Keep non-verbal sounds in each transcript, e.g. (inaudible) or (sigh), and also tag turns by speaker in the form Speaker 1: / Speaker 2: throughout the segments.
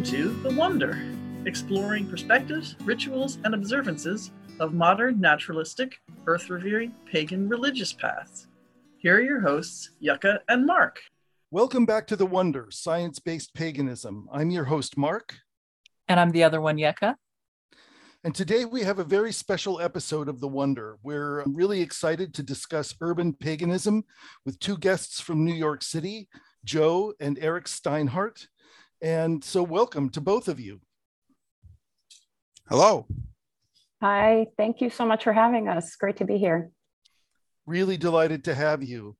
Speaker 1: Welcome to The Wonder, exploring perspectives, rituals, and observances of modern naturalistic, earth revering, pagan religious paths. Here are your hosts, Yucca and Mark.
Speaker 2: Welcome back to The Wonder, Science Based Paganism. I'm your host, Mark.
Speaker 3: And I'm the other one, Yucca.
Speaker 2: And today we have a very special episode of The Wonder. We're really excited to discuss urban paganism with two guests from New York City, Joh and Eric Steinhart. And so, welcome to both of you.
Speaker 4: Hello.
Speaker 5: Hi, thank you so much for having us. Great to be here.
Speaker 2: Really delighted to have you.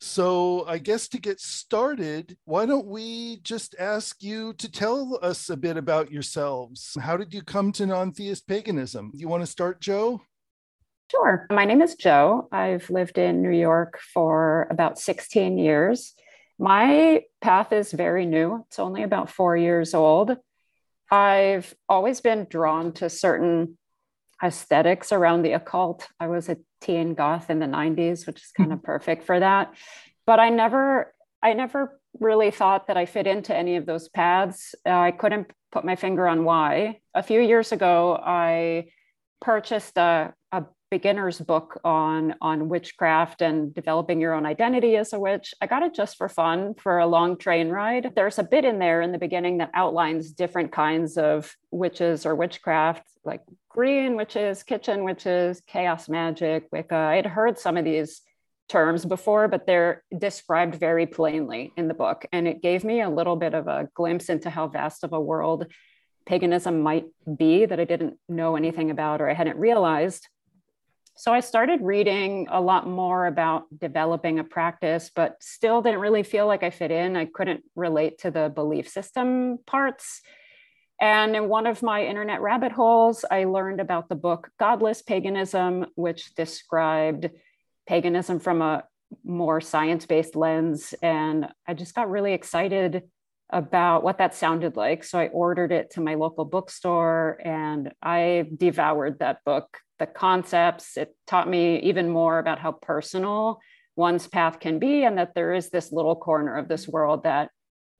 Speaker 2: So, I guess to get started, why don't we just ask you to tell us a bit about yourselves? How did you come to non theist paganism? You want to start, Joh?
Speaker 5: Sure. My name is Joh. I've lived in New York for about 16 years. My path is very new, it's only about four years old. I've always been drawn to certain aesthetics around the occult. I was a teen goth in the 90s, which is kind of perfect for that. But I never, I never really thought that I fit into any of those paths. Uh, I couldn't put my finger on why. A few years ago, I purchased a, a beginner's book on on witchcraft and developing your own identity as a witch. I got it just for fun for a long train ride. There's a bit in there in the beginning that outlines different kinds of witches or witchcraft, like green witches, kitchen witches, chaos magic, Wicca. I'd heard some of these terms before, but they're described very plainly in the book. And it gave me a little bit of a glimpse into how vast of a world paganism might be that I didn't know anything about or I hadn't realized. So I started reading a lot more about developing a practice, but still didn't really feel like I fit in. I couldn't relate to the belief system parts. And in one of my internet rabbit holes, I learned about the book Godless Paganism, which described paganism from a more science based lens. And I just got really excited about what that sounded like. So I ordered it to my local bookstore and I devoured that book the concepts. It taught me even more about how personal one's path can be, and that there is this little corner of this world that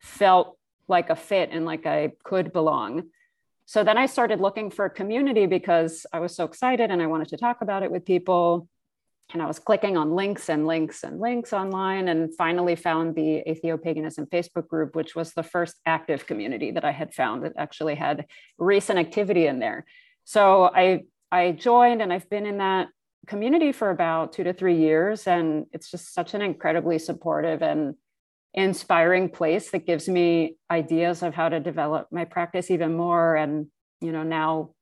Speaker 5: felt like a fit and like I could belong. So then I started looking for a community because I was so excited and I wanted to talk about it with people. And I was clicking on links and links and links online and finally found the Atheopaganism Facebook group, which was the first active community that I had found that actually had recent activity in there. So I I joined and I've been in that community for about two to three years. And it's just such an incredibly supportive and inspiring place that gives me ideas of how to develop my practice even more. And, you know, now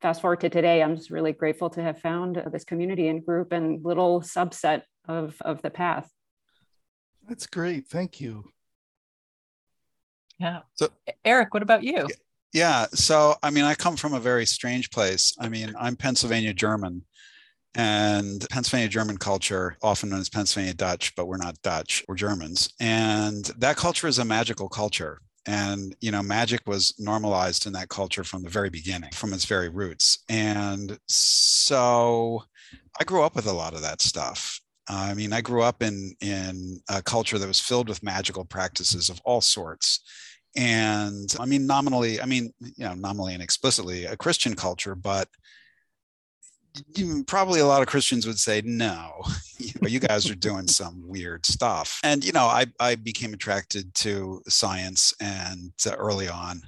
Speaker 5: fast forward to today, I'm just really grateful to have found this community and group and little subset of, of the path.
Speaker 2: That's great. Thank you.
Speaker 3: Yeah. So, Eric, what about you?
Speaker 4: Yeah. So, I mean, I come from a very strange place. I mean, I'm Pennsylvania German, and Pennsylvania German culture, often known as Pennsylvania Dutch, but we're not Dutch, we're Germans. And that culture is a magical culture. And, you know, magic was normalized in that culture from the very beginning, from its very roots. And so I grew up with a lot of that stuff. I mean, I grew up in, in a culture that was filled with magical practices of all sorts and i mean nominally i mean you know nominally and explicitly a christian culture but probably a lot of christians would say no (laughs) you, know, you guys are doing (laughs) some weird stuff. And you know i, I became attracted to science and uh, early on.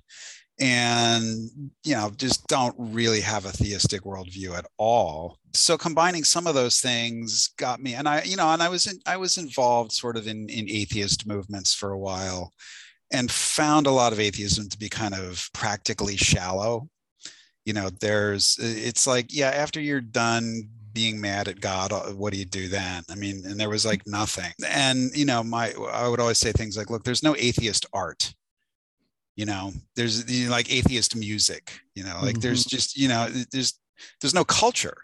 Speaker 4: And you know just don't really have a theistic worldview at all. So combining some of those things got me and i you know and i was in i was involved sort of in in atheist movements for a while and found a lot of atheism to be kind of practically shallow. You know, there's, it's like, yeah, after you're done being mad at God, uh, what do you do then? I mean, and there was like nothing. And, you know, my, I would always say things like, look, there's no atheist art. You know, there's you know, like atheist music, you know, like mm-hmm. there's just, you know, there's, there's no culture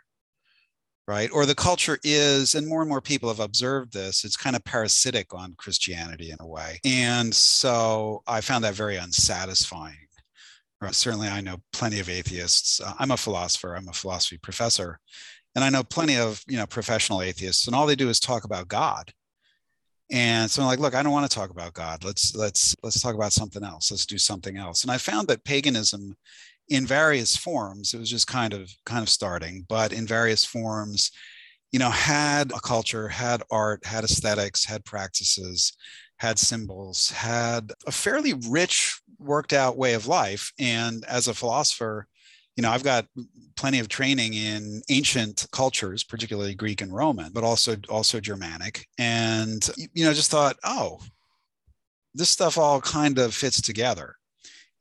Speaker 4: right? Or the culture is, and more and more people have observed this, it's kind of parasitic on Christianity in a way. And so I found that very unsatisfying. Certainly, I know plenty of atheists. Uh, I'm a philosopher, I'm a philosophy professor, and I know plenty of you know professional atheists, and all they do is talk about God. And so I'm like, look, I don't want to talk about God. Let's let's let's talk about something else. Let's do something else. And I found that paganism in various forms, it was just kind of kind of starting, but in various forms, you know, had a culture, had art, had aesthetics, had practices, had symbols, had a fairly rich, worked out way of life. And as a philosopher, you know, I've got plenty of training in ancient cultures, particularly Greek and Roman, but also also Germanic, and you know, just thought, oh, this stuff all kind of fits together.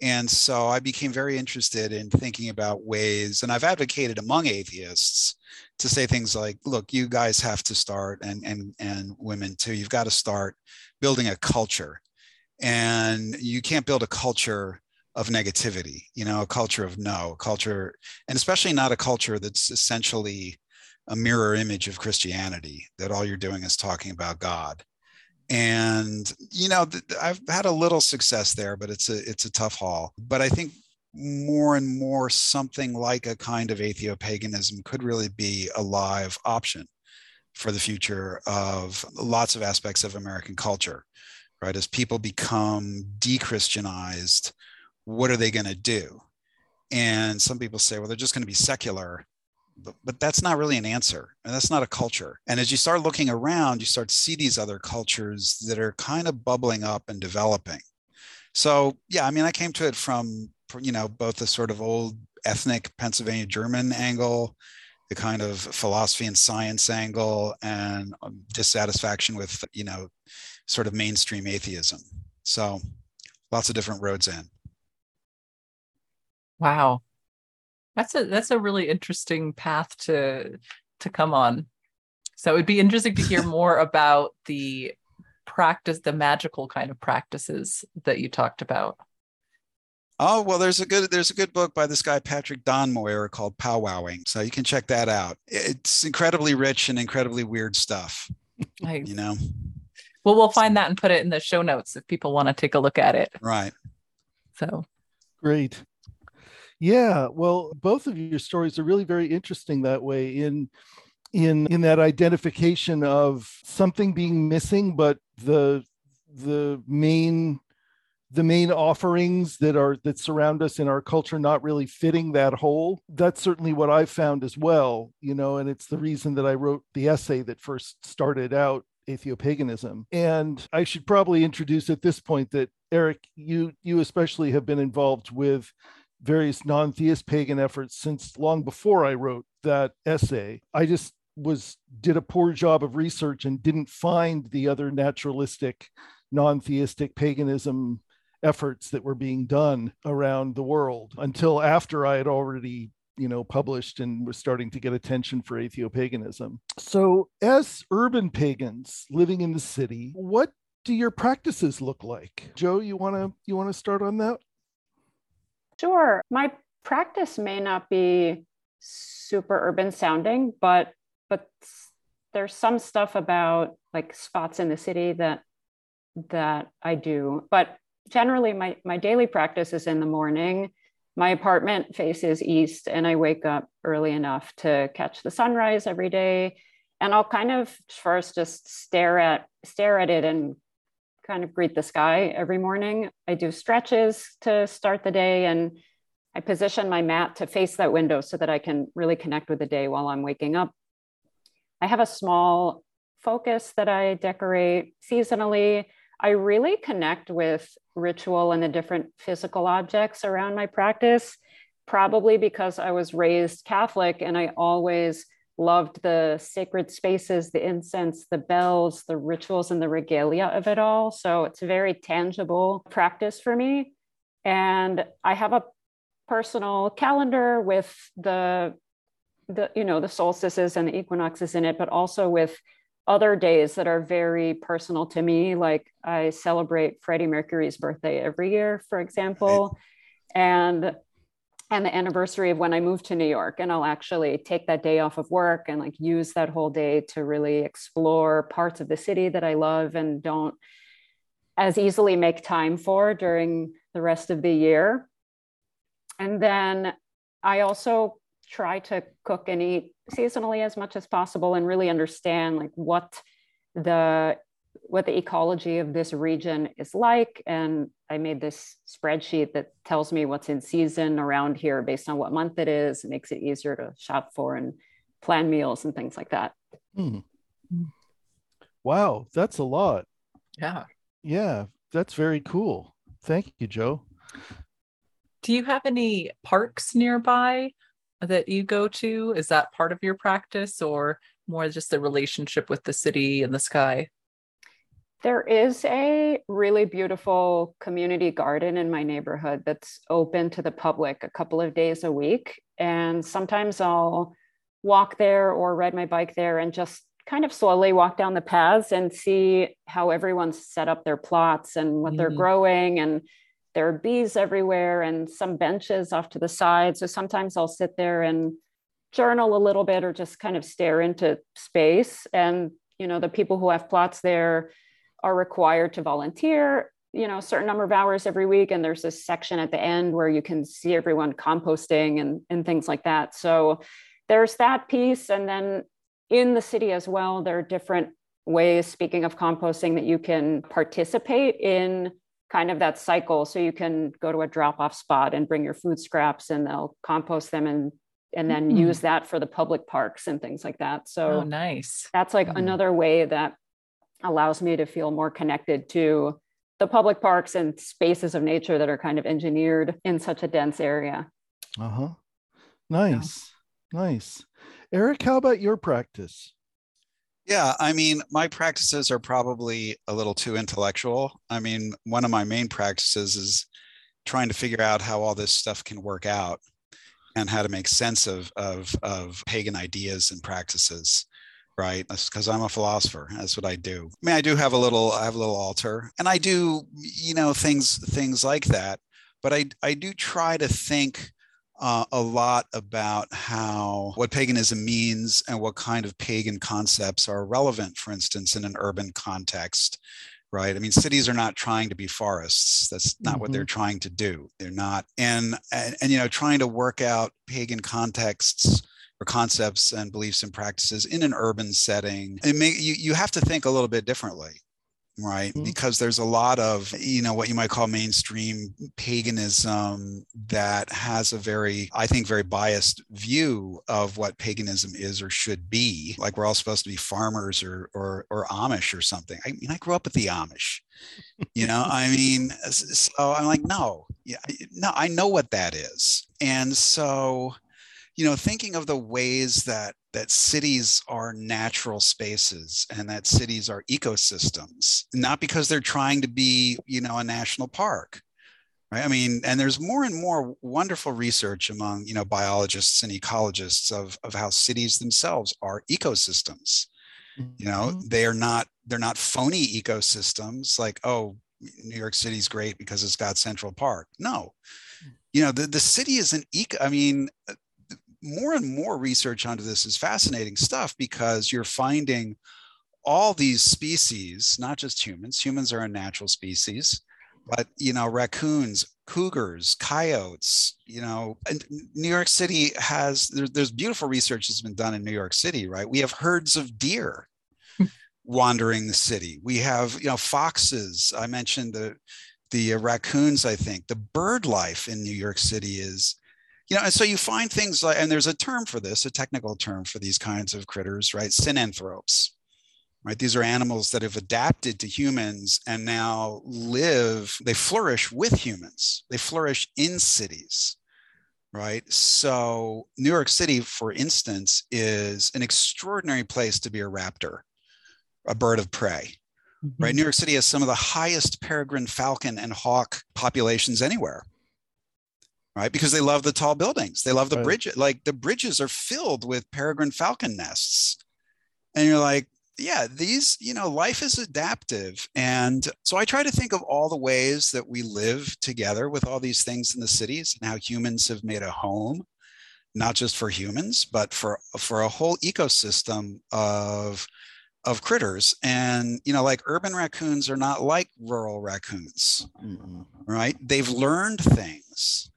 Speaker 4: And so I became very interested in thinking about ways, and I've advocated among atheists to say things like, look, you guys have to start, and and and women too, you've got to start building a culture. And you can't build a culture of negativity, you know, a culture of no, a culture, and especially not a culture that's essentially a mirror image of Christianity, that all you're doing is talking about God and you know i've had a little success there but it's a it's a tough haul. But i think more and more something like a kind of atheopaganism could really be a live option for the future of lots of aspects of american culture right? As people become de-christianized what are they going to do? And some people say well they're just going to be secular but, but that's not really an answer and that's not a culture. And as you start looking around you start to see these other cultures that are kind of bubbling up and developing. So yeah i mean i came to it from you know both the sort of old ethnic pennsylvania german angle the kind of philosophy and science angle and um, dissatisfaction with you know sort of mainstream atheism. So lots of different roads in.
Speaker 3: Wow that's a that's a really interesting path to to come on. So it'd be interesting to hear (laughs) more about the practice, the magical kind of practices that you talked about.
Speaker 4: Oh well, there's a good there's a good book by this guy Patrick Donmoyer called Powwowing, so you can check that out. It's incredibly rich and incredibly weird stuff. Nice. You know.
Speaker 3: Well, we'll find that and put it in the show notes if people want to take a look at it.
Speaker 4: Right.
Speaker 3: So
Speaker 2: great. Yeah, well, both of your stories are really very interesting that way in in in that identification of something being missing, but the the main the main offerings that are that surround us in our culture not really fitting that hole that's certainly what i found as well you know and it's the reason that i wrote the essay that first started out atheopaganism and i should probably introduce at this point that eric you you especially have been involved with various non-theist pagan efforts since long before I wrote that essay. I just was did a poor job of research and didn't find the other naturalistic non-theistic paganism efforts that were being done around the world until after I had already you know published and was starting to get attention for atheopaganism. So as urban pagans living in the city, what do your practices look like? Joh, you want to you want to start on that?
Speaker 5: Sure. My practice may not be super urban sounding, but but there's some stuff about like spots in the city that that I do. But generally my my daily practice is in the morning. My apartment faces east and I wake up early enough to catch the sunrise every day. And I'll kind of first just stare at stare at it and kind of greet the sky every morning. I do stretches to start the day and I position my mat to face that window so that I can really connect with the day while I'm waking up. I have a small focus that I decorate seasonally. I really connect with ritual and the different physical objects around my practice, probably because I was raised Catholic and I always loved the sacred spaces, the incense, the bells, the rituals, and the regalia of it all. So it's a very tangible practice for me. And I have a personal calendar with the the you know the solstices and the equinoxes in it, but also with other days that are very personal to me. Like I celebrate Freddie Mercury's birthday every year, for example. And and the anniversary of when I moved to New York. And I'll actually take that day off of work and like use that whole day to really explore parts of the city that I love and don't as easily make time for during the rest of the year. And then I also try to cook and eat seasonally as much as possible and really understand like what the what the ecology of this region is like. And I made this spreadsheet that tells me what's in season around here based on what month it is. It makes it easier to shop for and plan meals and things like that.
Speaker 2: Hmm. Wow, that's a lot.
Speaker 3: Yeah.
Speaker 2: Yeah, that's very cool. Thank you, Joh.
Speaker 3: Do you have any parks nearby that you go to? Is that part of your practice or more just the relationship with the city and the sky?
Speaker 5: There is a really beautiful community garden in my neighborhood that's open to the public a couple of days a week. And sometimes I'll walk there or ride my bike there and just kind of slowly walk down the paths and see how everyone's set up their plots and what mm. they're growing. And there are bees everywhere and some benches off to the side. So sometimes I'll sit there and journal a little bit or just kind of stare into space. And, you know, the people who have plots there are required to volunteer you know a certain number of hours every week. And there's this section at the end where you can see everyone composting and, and things like that. So there's that piece. And then in the city as well there are different ways speaking of composting that you can participate in kind of that cycle. So you can go to a drop off spot and bring your food scraps and they'll compost them and and then mm. use that for the public parks and things like that. So
Speaker 3: oh, nice.
Speaker 5: that's like mm. another way that allows me to feel more connected to the public parks and spaces of nature that are kind of engineered in such a dense area.
Speaker 2: Uh huh. Nice. Yeah. Nice. Eric, how about your practice?
Speaker 4: Yeah, I mean, my practices are probably a little too intellectual. I mean, one of my main practices is trying to figure out how all this stuff can work out and how to make sense of, of, of pagan ideas and practices right? That's because i'm a philosopher that's what i do. I mean i do have a little i have a little altar and i do you know things things like that but i i do try to think uh, a lot about how what paganism means and what kind of pagan concepts are relevant for instance in an urban context right? I mean cities are not trying to be forests that's not mm-hmm. what they're trying to do they're not and, and and you know trying to work out pagan contexts or concepts and beliefs and practices in an urban setting and may, you, you have to think a little bit differently right? Mm-hmm. because there's a lot of you know what you might call mainstream paganism that has a very i think very biased view of what paganism is or should be. Like we're all supposed to be farmers or or, or amish or something. I mean i grew up with the amish you know? (laughs) I mean so i'm like no yeah no i know what that is. And so you know thinking of the ways that that cities are natural spaces and that cities are ecosystems not because they're trying to be you know a national park right i mean and there's more and more wonderful research among you know biologists and ecologists of of how cities themselves are ecosystems you know mm-hmm. they are not they're not phony ecosystems like oh new york city's great because it's got central park no mm. you know the, the city is an eco i mean more and more research onto this is fascinating stuff because you're finding all these species, not just humans, humans are a natural species, but you know, raccoons, cougars, coyotes, you know, New York City has there, there's beautiful research that's been done in New York City, right? We have herds of deer wandering the city. We have, you know, foxes. I mentioned the the uh, raccoons, I think. The bird life in New York City is you know, and so you find things like, and there's a term for this, a technical term for these kinds of critters, right? Synanthropes, right? These are animals that have adapted to humans and now live, they flourish with humans, they flourish in cities, right? So, New York City, for instance, is an extraordinary place to be a raptor, a bird of prey. Mm-hmm. Right, New York City has some of the highest peregrine falcon and hawk populations anywhere right? Because they love the tall buildings. They love the right. bridge. Like the bridges are filled with peregrine falcon nests. And you're like, yeah, these, you know, life is adaptive. And so I try to think of all the ways that we live together with all these things in the cities and how humans have made a home, not just for humans, but for for a whole ecosystem of of critters and you know like urban raccoons are not like rural raccoons mm right they've learned things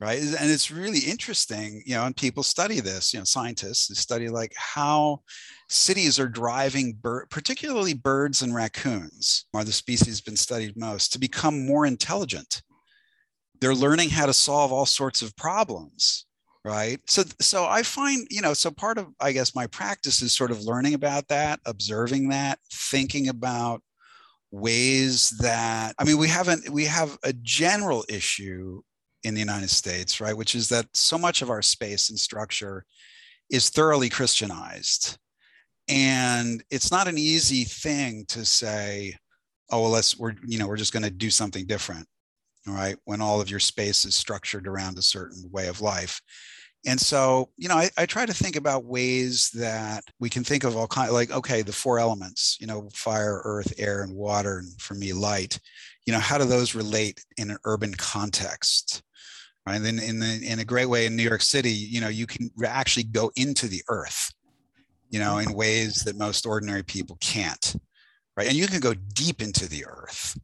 Speaker 4: right? And it's really interesting you know and people study this you know scientists study like how cities are driving bir- particularly birds and raccoons are the species been studied most to become more intelligent. They're learning how to solve all sorts of problems right? So so i find you know so part of i guess my practice is sort of learning about that observing that thinking about ways that i mean we haven't we have a general issue in the united states right which is that so much of our space and structure is thoroughly christianized. And it's not an easy thing to say oh well let's we're you know we're just going to do something different right when all of your space is structured around a certain way of life. And so, you know, I, I, try to think about ways that we can think of all kind like, okay, the four elements, you know, fire, earth, air, and water, and for me, light, you know, how do those relate in an urban context? Right. And then in the in a great way in New York City, you know, you can actually go into the earth, you know, in ways that most ordinary people can't. Right. And you can go deep into the earth,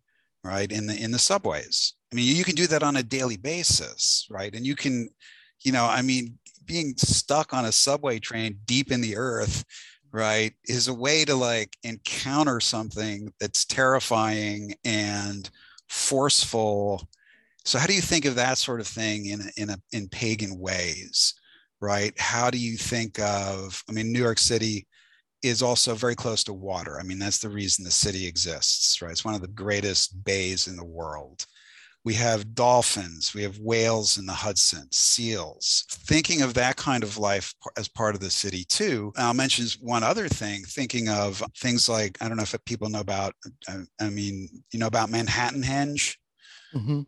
Speaker 4: right? In the in the subways. I mean, you can do that on a daily basis, right? And you can you know, I mean, being stuck on a subway train deep in the earth, right, is a way to like encounter something that's terrifying and forceful. So how do you think of that sort of thing in in a, in pagan ways, right? How do you think of? I mean, New York City is also very close to water. I mean, that's the reason the city exists, right? It's one of the greatest bays in the world. We have dolphins, we have whales in the Hudson, seals. Thinking of that kind of life as part of the city too. I'll mention one other thing, thinking of things like, I don't know if people know about, uh, I mean, you know about Manhattanhenge? Mm-hmm.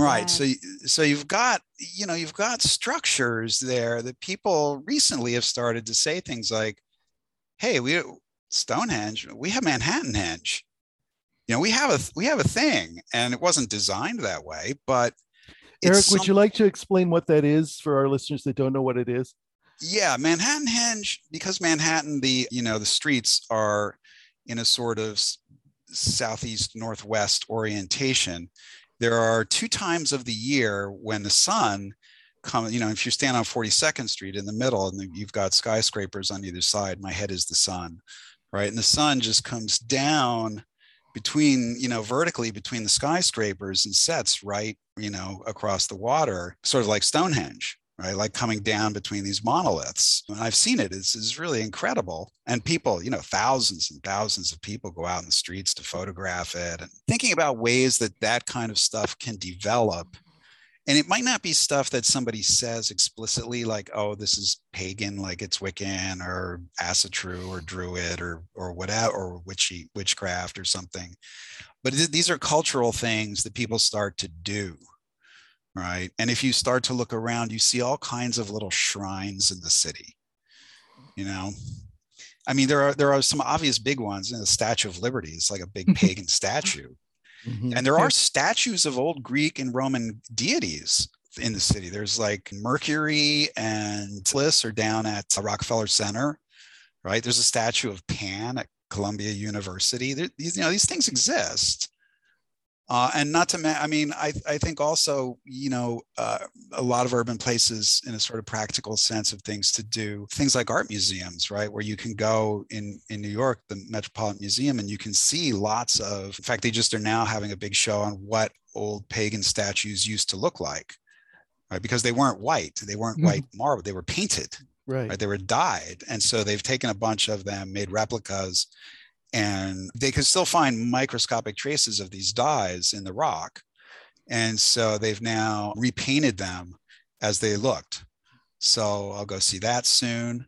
Speaker 4: Right. So, so you've got, you know, you've got structures there that people recently have started to say things like, "Hey, we Stonehenge, we have Manhattanhenge." you know we have a we have a thing and it wasn't designed that way but
Speaker 2: eric would you like to explain what that is for our listeners that don't know what it is
Speaker 4: yeah manhattanhenge because manhattan the you know the streets are in a sort of southeast northwest orientation there are two times of the year when the sun come you know if you stand on 42nd street in the middle and you've got skyscrapers on either side my head is the sun right? And the sun just comes down between you know vertically between the skyscrapers and sets right you know across the water sort of like stonehenge right? Like coming down between these monoliths. And i've seen it it's, it's really incredible. And people you know thousands and thousands of people go out in the streets to photograph it and thinking about ways that that kind of stuff can develop. And it might not be stuff that somebody says explicitly like oh this is pagan like it's wiccan or asatru or druid or or whatever or witchy witchcraft or something. But these are cultural things that people start to do right and if you start to look around you see all kinds of little shrines in the city you know i mean there are there are some obvious big ones you know, the statue of liberty is like a big pagan statue Mm-hmm. And there are statues of old Greek and Roman deities in the city. There's like Mercury and Bliss are down at Rockefeller Center, right? There's a statue of Pan at Columbia University. There, these, you know, these things exist. Uh, and not to, ma- I mean, I, I think also, you know, uh, a lot of urban places in a sort of practical sense of things to do, things like art museums, right? Where you can go in, in New York, the Metropolitan Museum, and you can see lots of, in fact, they just are now having a big show on what old pagan statues used to look like, right? Because they weren't white, they weren't mm-hmm. white marble, they were painted. Right. right. They were dyed. And so they've taken a bunch of them, made replicas, and they could still find microscopic traces of these dyes in the rock. And so they've now repainted them as they looked. So I'll go see that soon.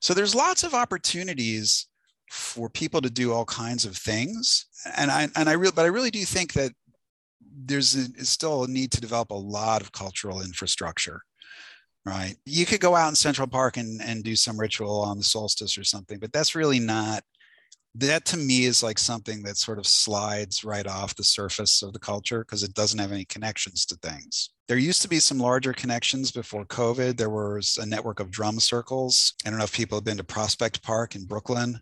Speaker 4: So there's lots of opportunities for people to do all kinds of things. And I and I really but I really do think that there's a, still a need to develop a lot of cultural infrastructure right you could go out in central park and, and do some ritual on the solstice or something but that's really not that to me is like something that sort of slides right off the surface of the culture because it doesn't have any connections to things. There used to be some larger connections before COVID. There was a network of drum circles. I don't know if people have been to Prospect Park in Brooklyn.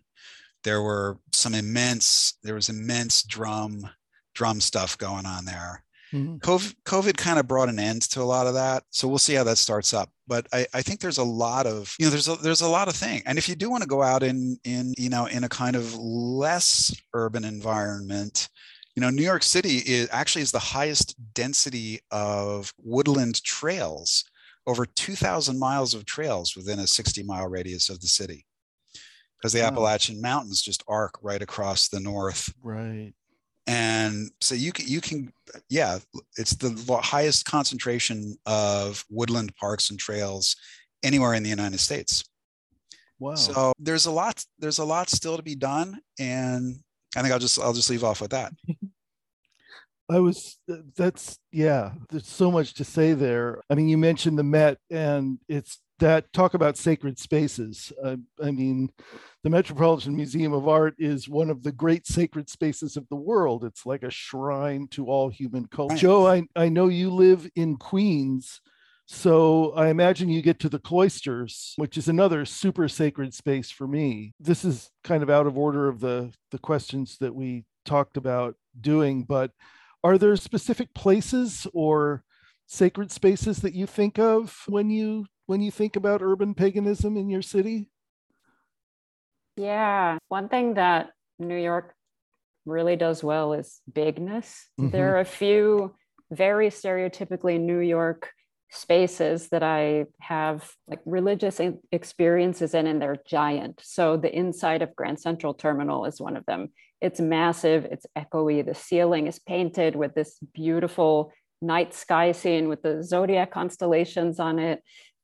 Speaker 4: There were some immense, there was immense drum, drum stuff going on there. Mm-hmm. COVID, COVID kind of brought an end to a lot of that. So we'll see how that starts up. But I, I think there's a lot of, you know, there's a, there's a lot of thing. And if you do want to go out in, in, you know, in a kind of less urban environment, you know, New York City is actually is the highest density of woodland trails, over 2,000 miles of trails within a 60 mile radius of the city because the Appalachian Mountains just arc right across the north.
Speaker 2: Right
Speaker 4: and so you can you can yeah it's the highest concentration of woodland parks and trails anywhere in the united states. Wow. So there's a lot there's a lot still to be done and i think i'll just i'll just leave off with that. (laughs)
Speaker 2: I was that's yeah, there's so much to say there. I mean, you mentioned the Met and it's that talk about sacred spaces. Uh, I mean, the Metropolitan Museum of Art is one of the great sacred spaces of the world. It's like a shrine to all human culture. Right. Joh, I, I know you live in Queens. So I imagine you get to the cloisters, which is another super sacred space for me. This is kind of out of order of the, the questions that we talked about doing, but are there specific places or sacred spaces that you think of when you when you think about urban paganism in your city?
Speaker 5: Yeah, one thing that New York really does well is bigness. Mm-hmm. There are a few very stereotypically New York spaces that I have like religious experiences in, and they're giant. So the inside of Grand Central Terminal is one of them. It's massive, it's echoey. The ceiling is painted with this beautiful night sky scene with the zodiac constellations on it.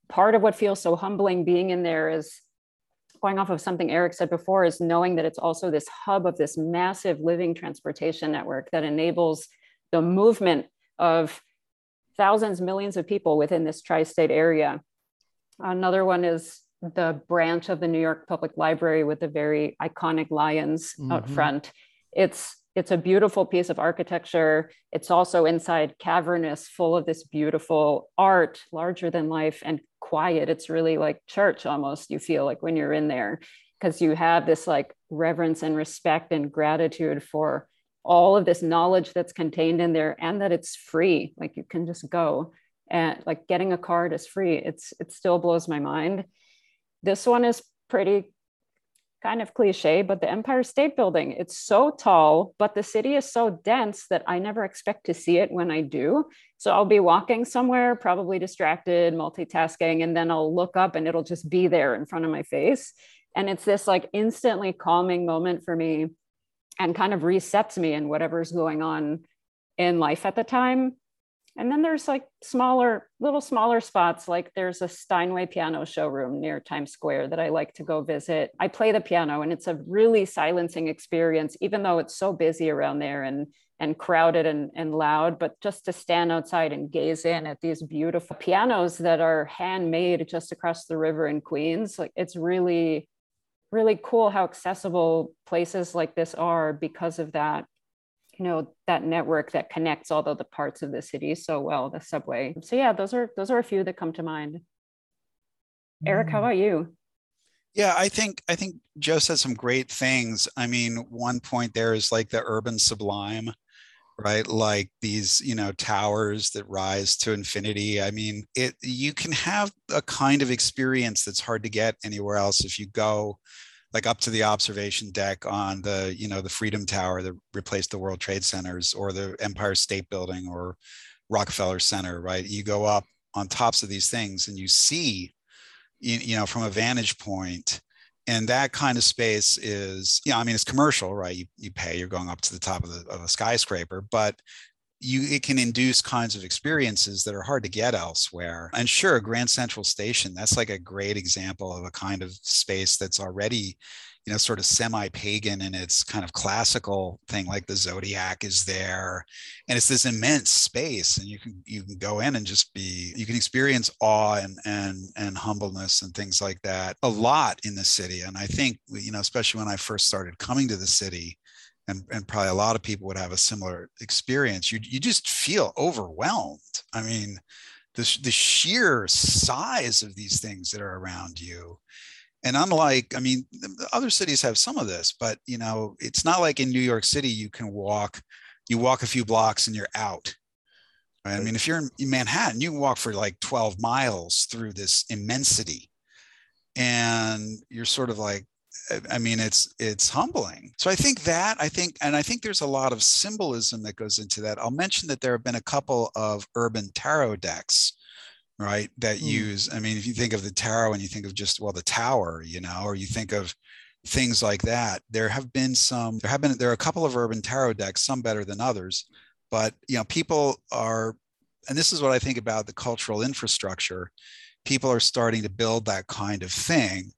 Speaker 5: Part of what feels so humbling being in there is going off of something Eric said before, is knowing that it's also this hub of this massive living transportation network that enables the movement of thousands, millions of people within this tri state area. Another one is the branch of the New York Public Library with the very iconic lions mm-hmm. out front. It's it's a beautiful piece of architecture. It's also inside cavernous, full of this beautiful art, larger than life and quiet. It's really like church almost, you feel like when you're in there, because you have this like reverence and respect and gratitude for all of this knowledge that's contained in there and that it's free. Like you can just go and like getting a card is free. It's it still blows my mind. This one is pretty kind of cliche, but the Empire State Building, it's so tall, but the city is so dense that I never expect to see it when I do. So I'll be walking somewhere, probably distracted, multitasking, and then I'll look up and it'll just be there in front of my face. And it's this like instantly calming moment for me and kind of resets me in whatever's going on in life at the time and then there's like smaller, little smaller spots, like there's a Steinway piano showroom near Times Square that I like to go visit. I play the piano and it's a really silencing experience, even though it's so busy around there and and crowded and, and loud, but just to stand outside and gaze in at these beautiful pianos that are handmade just across the river in Queens, like it's really, really cool how accessible places like this are because of that you know that network that connects all the, the parts of the city so well the subway. So yeah those are those are a few that come to mind. Eric how mm. about you?
Speaker 4: Yeah i think i think joh said some great things. I mean one point there is like the urban sublime right? Like these you know towers that rise to infinity. I mean it you can have a kind of experience that's hard to get anywhere else if you go like up to the observation deck on the you know the freedom tower that replaced the world trade centers or the empire state building or rockefeller center right? You go up on tops of these things and you see you, know from a vantage point and that kind of space is you know, i mean it's commercial right? You, you pay you're going up to the top of, the, of a skyscraper but you it can induce kinds of experiences that are hard to get elsewhere. And sure grand central station that's like a great example of a kind of space that's already you know sort of semi-pagan in its kind of classical thing like the zodiac is there. And it's this immense space and you can you can go in and just be you can experience awe and and and humbleness and things like that a lot in the city. And i think you know especially when i first started coming to the city and, and probably a lot of people would have a similar experience. You, you just feel overwhelmed. I mean, the, the sheer size of these things that are around you. And unlike, I mean, other cities have some of this, but you know, it's not like in New York City, you can walk, you walk a few blocks and you're out. Right? I mean, if you're in Manhattan, you can walk for like 12 miles through this immensity. And you're sort of like, I mean, it's it's humbling. So I think that I think, and I think there's a lot of symbolism that goes into that. I'll mention that there have been a couple of urban tarot decks, right? That mm. use. I mean, if you think of the tarot and you think of just well the tower, you know, or you think of things like that, there have been some. There have been there are a couple of urban tarot decks, some better than others, but you know, people are, and this is what I think about the cultural infrastructure. People are starting to build that kind of thing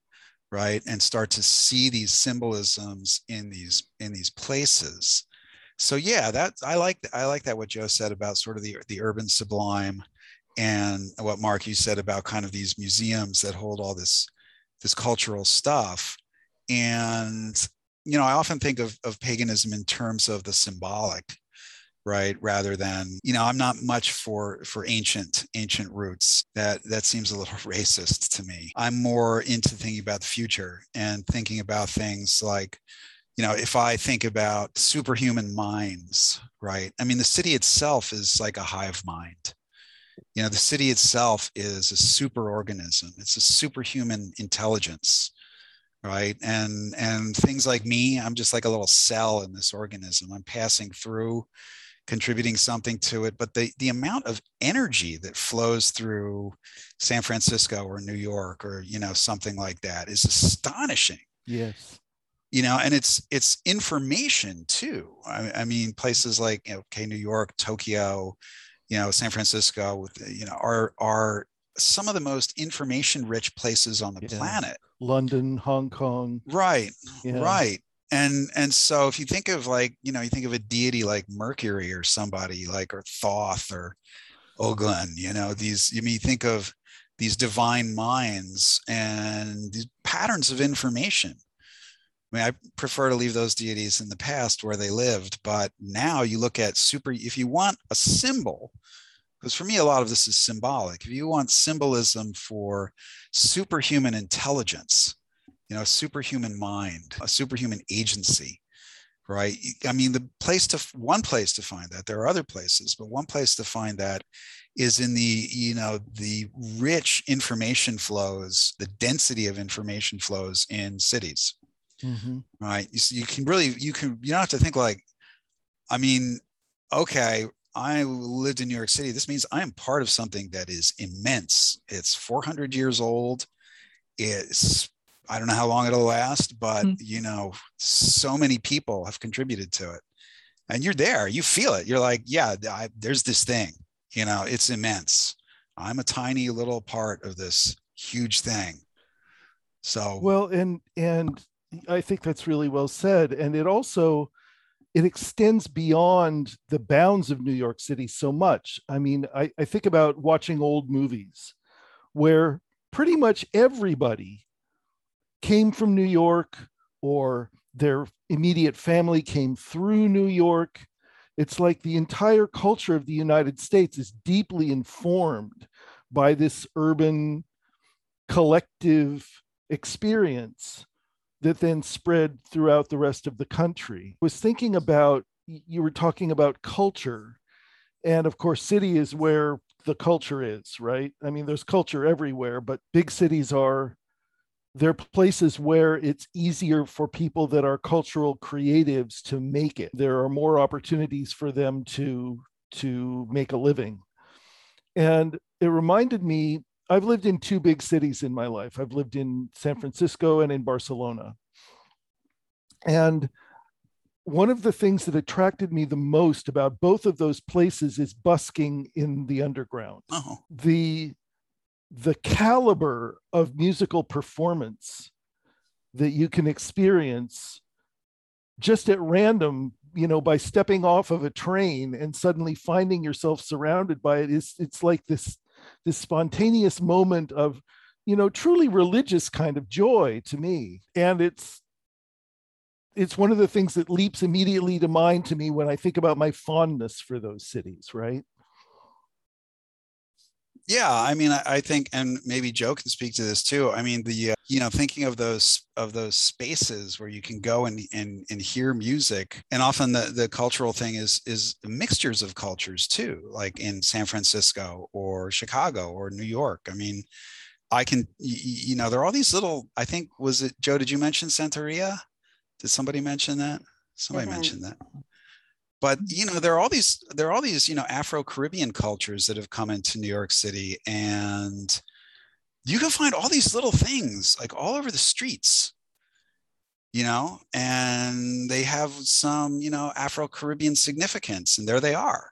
Speaker 4: right and start to see these symbolisms in these in these places. So yeah that i like i like that what joh said about sort of the the urban sublime and what mark you said about kind of these museums that hold all this this cultural stuff. And you know i often think of, of paganism in terms of the symbolic right rather than you know i'm not much for for ancient ancient roots. That that seems a little (laughs) racist to me. I'm more into thinking about the future and thinking about things like you know if i think about superhuman minds right? I mean the city itself is like a hive mind. You know the city itself is a super organism it's a superhuman intelligence right? And and things like me i'm just like a little cell in this organism. I'm passing through contributing something to it but the the amount of energy that flows through san francisco or new york or you know something like that is astonishing.
Speaker 2: Yes.
Speaker 4: You know and it's it's information too. I, I mean places like you know, okay new york tokyo you know san francisco with you know are are some of the most information rich places on the yeah. planet.
Speaker 2: London hong kong.
Speaker 4: Right yeah. right and and so if you think of like you know you think of a deity like mercury or somebody like or thoth or ogun you know these you mean you think of these divine minds and these patterns of information I mean, I prefer to leave those deities in the past where they lived, but now you look at super, if you want a symbol, because for me, a lot of this is symbolic. If you want symbolism for superhuman intelligence, you know, a superhuman mind, a superhuman agency, right? I mean, the place to one place to find that. There are other places, but one place to find that is in the you know the rich information flows, the density of information flows in cities, mm-hmm. right? You, you can really you can you don't have to think like, I mean, okay, I lived in New York City. This means I am part of something that is immense. It's 400 years old. It's I don't know how long it'll last, but mm-hmm. you know, so many people have contributed to it. And you're there, you feel it. You're like, yeah, I, there's this thing, you know, it's immense. I'm a tiny little part of this huge thing. So,
Speaker 2: well, and, and I think that's really well said. And it also, it extends beyond the bounds of New York City so much. I mean, I, I think about watching old movies where pretty much everybody came from New York or their immediate family came through New York. It's like the entire culture of the United States is deeply informed by this urban collective experience that then spread throughout the rest of the country. I was thinking about, you were talking about culture. And of course, city is where the culture is, right? I mean, there's culture everywhere, but big cities are they're places where it's easier for people that are cultural creatives to make it there are more opportunities for them to to make a living and it reminded me i've lived in two big cities in my life i've lived in san francisco and in barcelona and one of the things that attracted me the most about both of those places is busking in the underground. Oh. The the caliber of musical performance that you can experience just at random you know by stepping off of a train and suddenly finding yourself surrounded by it is it's like this this spontaneous moment of you know truly religious kind of joy to me. And it's it's one of the things that leaps immediately to mind to me when i think about my fondness for those cities right
Speaker 4: Yeah, I mean, I, I, think, and maybe Joh can speak to this too. I mean, the uh, you know, thinking of those of those spaces where you can go and and and hear music, and often the the cultural thing is is mixtures of cultures too, like in San Francisco or Chicago or New York. I mean, I can, you, you know, there are all these little. I think was it Joh? Did you mention Santeria? Did somebody mention that? Somebody mm-hmm. mentioned that but you know there are all these there are all these you know afro-caribbean cultures that have come into new york city and you can find all these little things like all over the streets you know and they have some you know afro-caribbean significance and there they are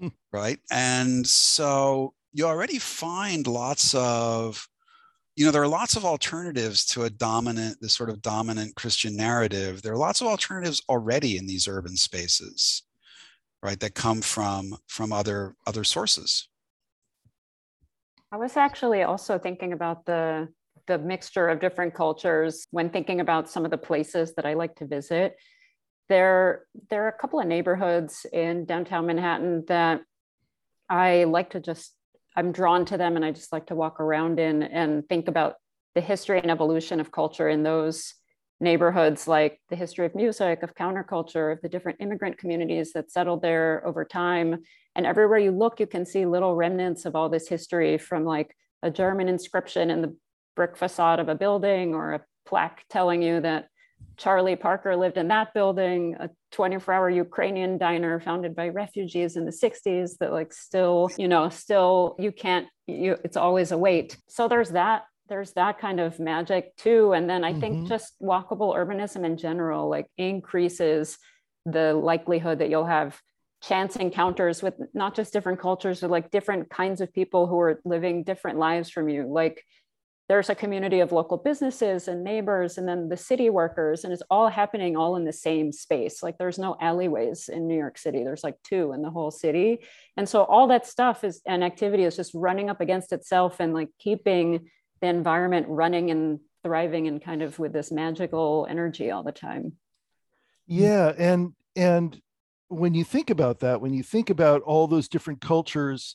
Speaker 4: hmm. right and so you already find lots of you know there are lots of alternatives to a dominant this sort of dominant christian narrative. There are lots of alternatives already in these urban spaces right that come from from other other sources.
Speaker 5: I was actually also thinking about the the mixture of different cultures when thinking about some of the places that i like to visit. There there are a couple of neighborhoods in downtown manhattan that i like to just I'm drawn to them and I just like to walk around in and think about the history and evolution of culture in those neighborhoods, like the history of music, of counterculture, of the different immigrant communities that settled there over time. And everywhere you look, you can see little remnants of all this history from like a German inscription in the brick facade of a building or a plaque telling you that Charlie Parker lived in that building, a 24 hour Ukrainian diner founded by refugees in the 60s that like still, you know, still you can't, you, it's always a wait. So there's that, there's that kind of magic too. And then I mm-hmm. think just walkable urbanism in general, like increases the likelihood that you'll have chance encounters with not just different cultures, but like different kinds of people who are living different lives from you. Like there's a community of local businesses and neighbors and then the city workers and it's all happening all in the same space. Like there's no alleyways in new york city. There's like two in the whole city. And so all that stuff is an activity is just running up against itself and like keeping the environment running and thriving and kind of with this magical energy all the time.
Speaker 2: Yeah and and when you think about that when you think about all those different cultures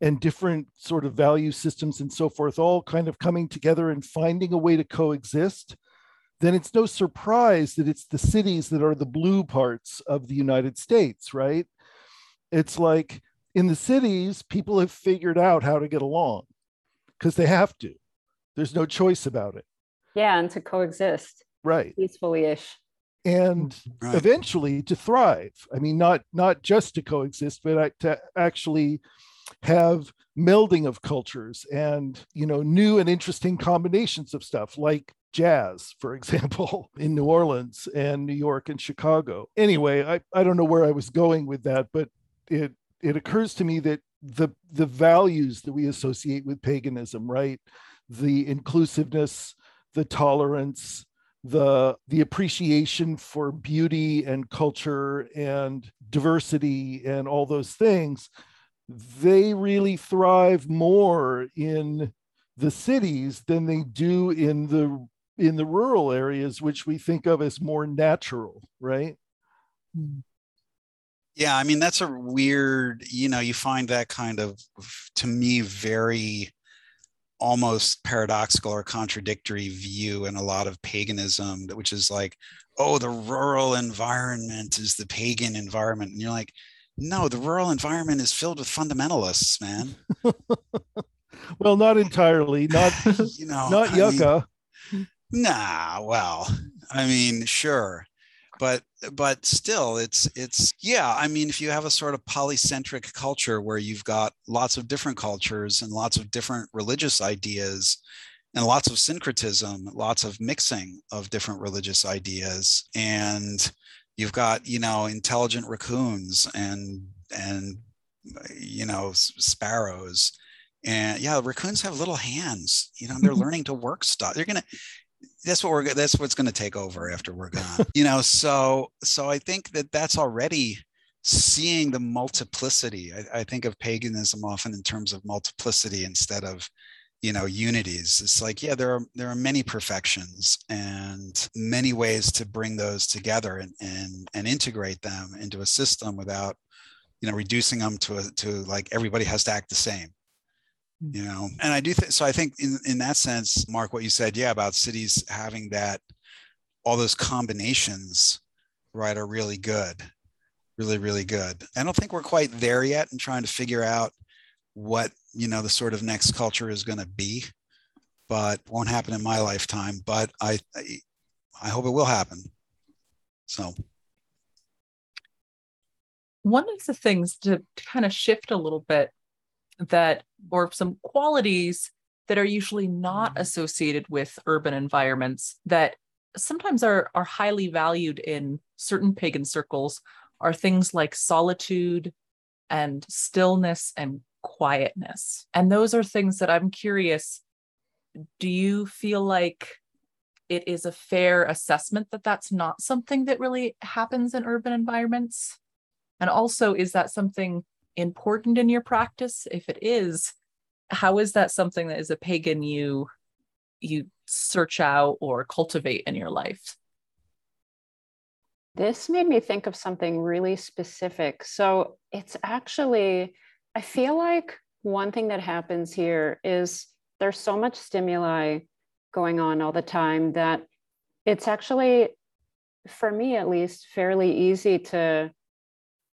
Speaker 2: and different sort of value systems and so forth all kind of coming together and finding a way to coexist then it's no surprise that it's the cities that are the blue parts of the united states right? It's like in the cities people have figured out how to get along because they have to. There's no choice about it.
Speaker 5: Yeah and to coexist
Speaker 2: right.
Speaker 5: peacefully ish
Speaker 2: and right. eventually to thrive. I mean not not just to coexist but to actually have melding of cultures and you know new and interesting combinations of stuff like jazz for (laughs) example in new orleans and new york and chicago. Anyway i, I don't know where i was going with that but it it occurs to me that the the values that we associate with paganism right? The inclusiveness the tolerance the the appreciation for beauty and culture and diversity and all those things they really thrive more in the cities than they do in the in the rural areas which we think of as more natural right? Hmm.
Speaker 4: Yeah i mean that's a weird you know you find that kind of to me very almost paradoxical or contradictory view in a lot of paganism which is like oh the rural environment is the pagan environment and you're like no, the rural environment is filled with fundamentalists, man. (laughs)
Speaker 2: well, not entirely. Not (laughs) you know, not I Yucca.
Speaker 4: Mean, nah, well, I mean, sure. But but still it's it's yeah, I mean, if you have a sort of polycentric culture where you've got lots of different cultures and lots of different religious ideas and lots of syncretism, lots of mixing of different religious ideas and you've got you know intelligent raccoons and and you know sparrows. And yeah raccoons have little hands you know they're (laughs) learning to work stuff. They're gonna that's what we're that's what's going to take over after we're gone you know? So so i think that that's already seeing the multiplicity. I, I think of paganism often in terms of multiplicity instead of you know unities. It's like yeah there are there are many perfections and many ways to bring those together and and, and integrate them into a system without you know reducing them to a, to like everybody has to act the same mm. you know? And i do think so i think in, in that sense mark what you said yeah about cities having that all those combinations right are really good really really good. I don't think we're quite there yet in trying to figure out what you know the sort of next culture is going to be but won't happen in my lifetime but I, I hope it will happen so
Speaker 3: one of the things to, to kind of shift a little bit that or some qualities that are usually not mm-hmm. associated with urban environments that sometimes are are highly valued in certain pagan circles are things like solitude and stillness and quietness and those are things that i'm curious do you feel like it is a fair assessment that that's not something that really happens in urban environments and also is that something important in your practice? If it is, how is that something that is a pagan you you search out or cultivate in your life?
Speaker 5: This made me think of something really specific. So it's actually, I feel like one thing that happens here is there's so much stimuli going on all the time that it's actually, for me at least, fairly easy to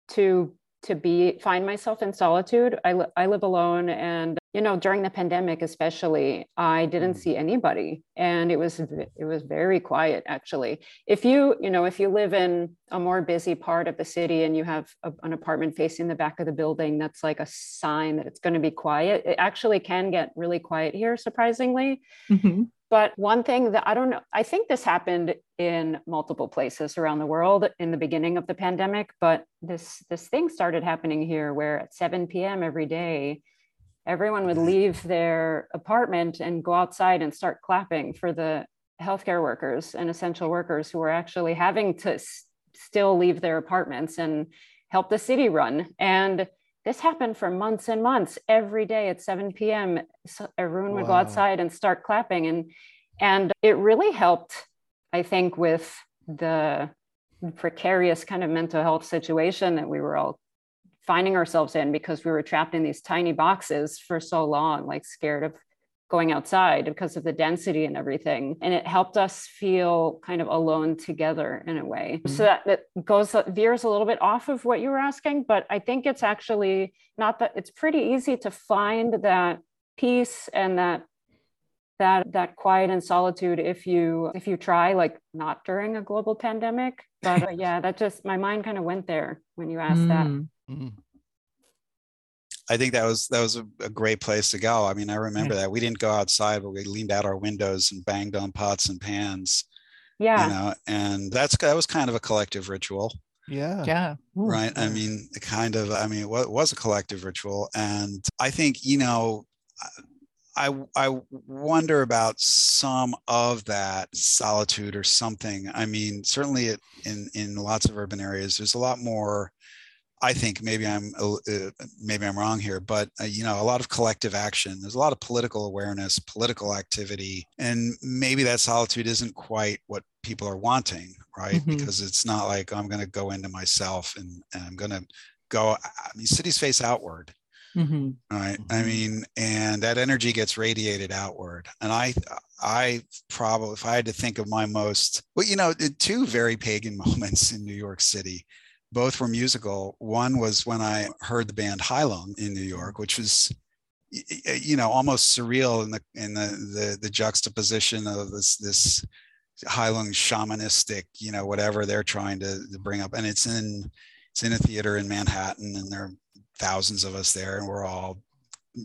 Speaker 5: to to be find myself in solitude. I, li- I live alone and you know during the pandemic especially I didn't mm. see anybody and it was it was very quiet actually. If you you know if you live in a more busy part of the city and you have a, an apartment facing the back of the building that's like a sign that it's going to be quiet. It actually can get really quiet here surprisingly. Mm-hmm. But one thing that I don't know, I think this happened in multiple places around the world in the beginning of the pandemic, but this this thing started happening here where at 7 p.m. every day, everyone would mm-hmm. leave their apartment and go outside and start clapping for the healthcare workers and essential workers who were actually having to s- still leave their apartments and help the city run. And this happened for months and months every day at 7 p.m so everyone would wow. go outside and start clapping and and it really helped i think with the precarious kind of mental health situation that we were all finding ourselves in because we were trapped in these tiny boxes for so long like scared of going outside because of the density and everything. And it helped us feel kind of alone together in a way. Mm-hmm. So that, that goes veers a little bit off of what you were asking, but I think it's actually not that it's pretty easy to find that peace and that that that quiet and solitude if you if you try like not during a global pandemic but uh, (laughs) yeah that just my mind kind of went there when you asked mm. that mm.
Speaker 4: I think that was that was a, a great place to go. I mean, I remember yeah. that we didn't go outside, but we leaned out our windows and banged on pots and pans.
Speaker 5: Yeah.
Speaker 4: You know, and that's that was kind of a collective ritual.
Speaker 2: Yeah.
Speaker 3: Yeah.
Speaker 4: Ooh. Right. I mean, kind of. I mean, it was a collective ritual, and I think you know. I, I wonder about some of that solitude or something. I mean, certainly it, in in lots of urban areas, there's a lot more I think maybe I'm uh, maybe I'm wrong here, but uh, you know, a lot of collective action. There's a lot of political awareness, political activity, and maybe that solitude isn't quite what people are wanting, right? Mm-hmm. Because it's not like I'm going to go into myself and, and I'm going to go. I mean, cities face outward, mm-hmm. right? Mm-hmm. I mean, and that energy gets radiated outward. And I, I probably, if I had to think of my most, well, you know, two very pagan (laughs) moments in New York City both were musical. One was when I heard the band Heilung in New York, which was you know almost surreal in the in the the, the juxtaposition of this this Heilung shamanistic, you know, whatever they're trying to, to bring up. And it's in it's in a theater in Manhattan, and there are thousands of us there, and we're all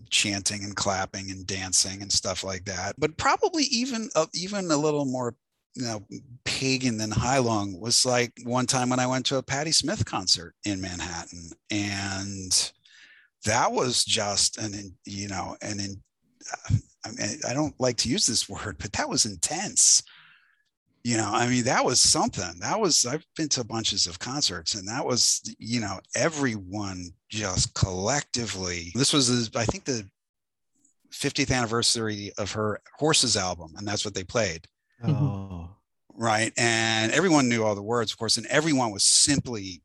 Speaker 4: chanting and clapping and dancing and stuff like that. But probably even uh, even a little more you know pagan than Heilung was like one time when I went to a Patti Smith concert in Manhattan, and that was just an you know an in, I, mean, I don't like to use this (laughs) word, but that was intense. You know, I mean, that was something. That was I've been to bunches of concerts, and that was you know everyone just collectively. This was I think the 50th anniversary of her Horses album, and that's what they played.
Speaker 2: Oh.
Speaker 4: Right. And everyone knew all the words, of course, and everyone was simply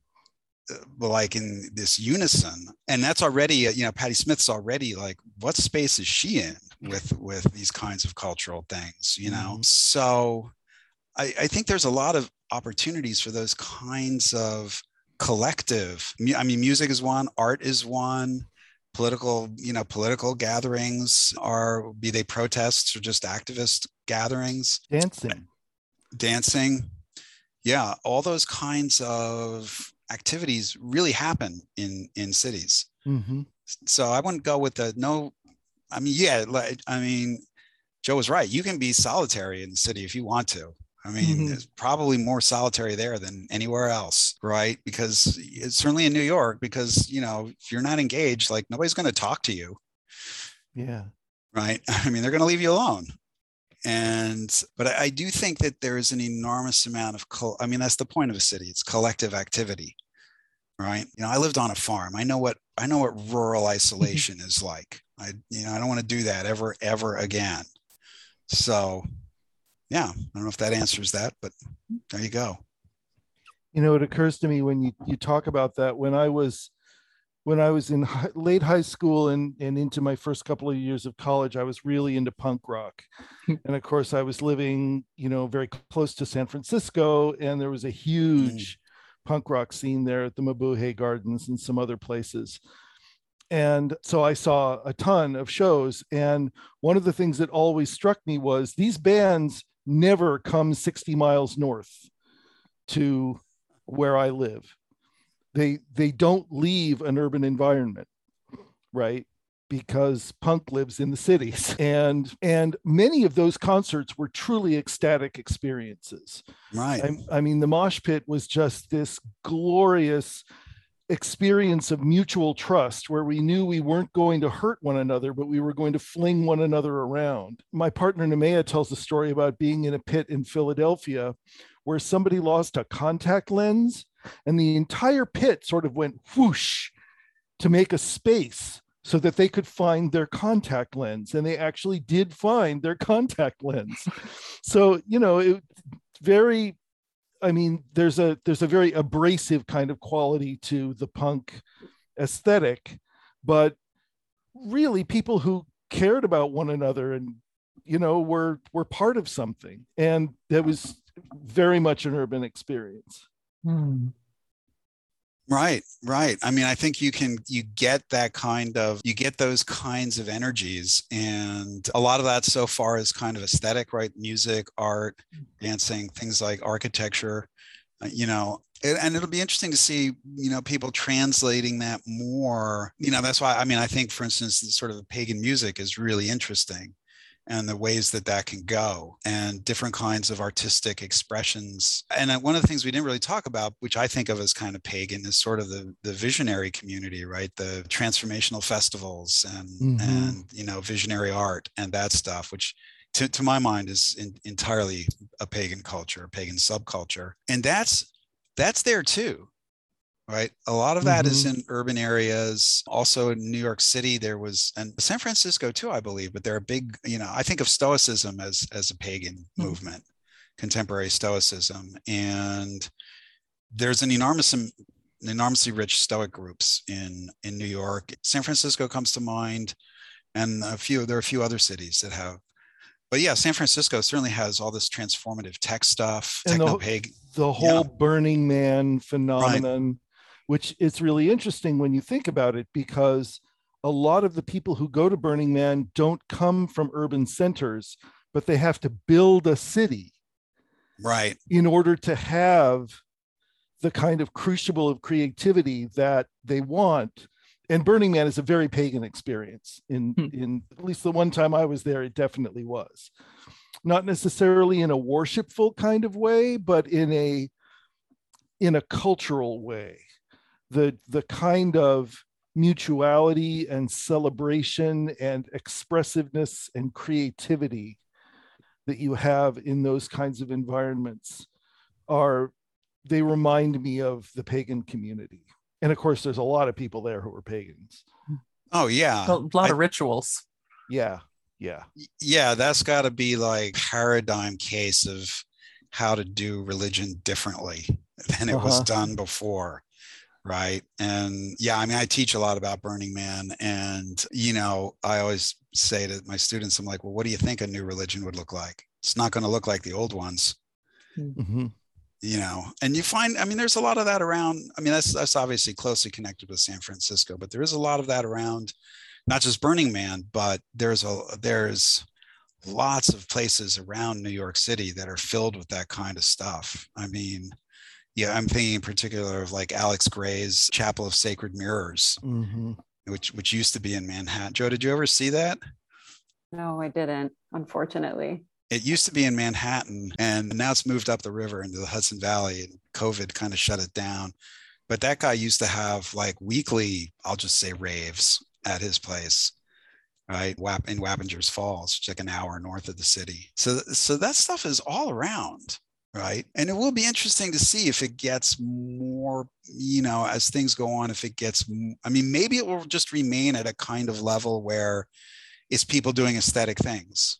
Speaker 4: uh, like in this unison and that's already uh, you know patti smith's already like what space is she in with with these kinds of cultural things you know mm-hmm. so I, I think there's a lot of opportunities for those kinds of collective i mean music is one art is one political you know political gatherings are be they protests or just activist gatherings.
Speaker 2: Dancing.
Speaker 4: Dancing. Yeah all those kinds of activities really happen in in cities. Mm-hmm. so i wouldn't go with the no i mean yeah like i mean joh was right. You can be solitary in the city if you want to I (laughs) mean, mm-hmm. it's probably more solitary there than anywhere else, right? Because it's certainly in New York, because you know, if you're not engaged, like nobody's going to talk to you.
Speaker 2: Yeah.
Speaker 4: Right. (laughs) I mean, they're going to leave you alone. And but I, I do think that there is an enormous amount of co- I mean, that's the point of a city. It's collective activity. Right. You know, I lived on a farm. I know what I know what rural (laughs) isolation is like. I, you know, I don't want to do that ever, ever again. So yeah, I don't know if that answers that, but there you go.
Speaker 2: You know, it occurs to me when you, you talk about that when I was when I was in high, late high school and, and into my first couple of years of college, I was really into punk rock. (laughs) and of course, I was living, you know, very close to San Francisco, and there was a huge mm. punk rock scene there at the Mabuhay Gardens and some other places. And so I saw a ton of shows. And one of the things that always struck me was these bands never come 60 miles north to where I live. They they don't leave an urban environment, right? Because punk lives in the cities. (laughs) And and many of those concerts were truly ecstatic experiences.
Speaker 4: Right.
Speaker 2: I, I mean, the mosh pit was just this glorious experience of mutual trust where we knew we weren't going to hurt one another, but we were going to fling one another around. My partner Nemea tells a story about being in a pit in Philadelphia where somebody lost a contact lens and the entire pit sort of went whoosh to make a space so that they could find their contact lens and they actually did find their (laughs) contact lens so you know it very I mean, there's a there's a very abrasive kind of quality to the punk aesthetic, but really people who cared about one another and you know were were part of something, and that was very much an urban experience. Hmm.
Speaker 4: Right, right. I mean, I think you can you get that kind of you get those kinds of energies, and a lot of that so far is kind of aesthetic, right? Music, art, dancing, things like architecture. Uh, you know, and it'll be interesting to see you know people translating that more you know that's why i mean i think for instance sort of pagan music is really interesting and the ways that that can go and different kinds of artistic expressions. And one of the things we didn't really talk about which i think of as kind of pagan is sort of the the visionary community right? The transformational festivals and mm-hmm. and you know visionary art and that stuff which to, to my mind is in, entirely a pagan culture a pagan subculture. And that's that's there too right? A lot of that mm-hmm. is in urban areas. Also in New York City, there was, and San Francisco too, I believe. But there are big, you know, I think of Stoicism as as a pagan mm-hmm. movement, contemporary Stoicism, and there's an enormous, enormously rich Stoic groups in in New York. San Francisco comes to mind, and a few. There are a few other cities that have but yeah, San Francisco certainly has all this transformative tech stuff, techno
Speaker 2: the, the whole yeah. Burning Man phenomenon, which is really interesting when you think about it because a lot of the people who go to Burning Man don't come from urban centers, but they have to build a city.
Speaker 4: Right.
Speaker 2: In order to have the kind of crucible of creativity that they want. And Burning Man is a very pagan experience. In hmm. in at least the one time I was there, it definitely was. Not necessarily in a worshipful kind of way, but in a in a cultural way the the kind of mutuality and celebration and expressiveness and creativity that you have in those kinds of environments are they remind me of the pagan community. And of course there's a lot of people there who are pagans.
Speaker 4: Oh yeah.
Speaker 3: A lot I, of rituals.
Speaker 2: Yeah yeah.
Speaker 4: Yeah that's got to be like paradigm case of how to do religion differently than it uh-huh. was done before right? And yeah i mean i teach a lot about burning man and you know i always say to my students i'm like well what do you think a new religion would look like? It's not going to look like the old ones.
Speaker 2: Hmm.
Speaker 4: You know and you find i mean there's a lot of that around i mean that's that's obviously closely connected with san francisco but there is a lot of that around not just burning man but there's a there's lots of places around new york city that are filled with that kind of stuff. I mean yeah i'm thinking in particular of like alex grey's chapel of sacred mirrors
Speaker 2: hmm
Speaker 4: which which used to be in manhattan joh did you ever see that
Speaker 5: No, I didn't, unfortunately.
Speaker 4: it used to be in Manhattan and now it's moved up the river into the Hudson Valley and COVID kind of shut it down. But that guy used to have like weekly, I'll just say raves at his place, right? Wap- In Wappingers Falls, which is like an hour north of the city. So, so that stuff is all around, right? And it will be interesting to see if it gets more, you know, as things go on, if it gets, I mean, maybe it will just remain at a kind of level where it's people doing aesthetic things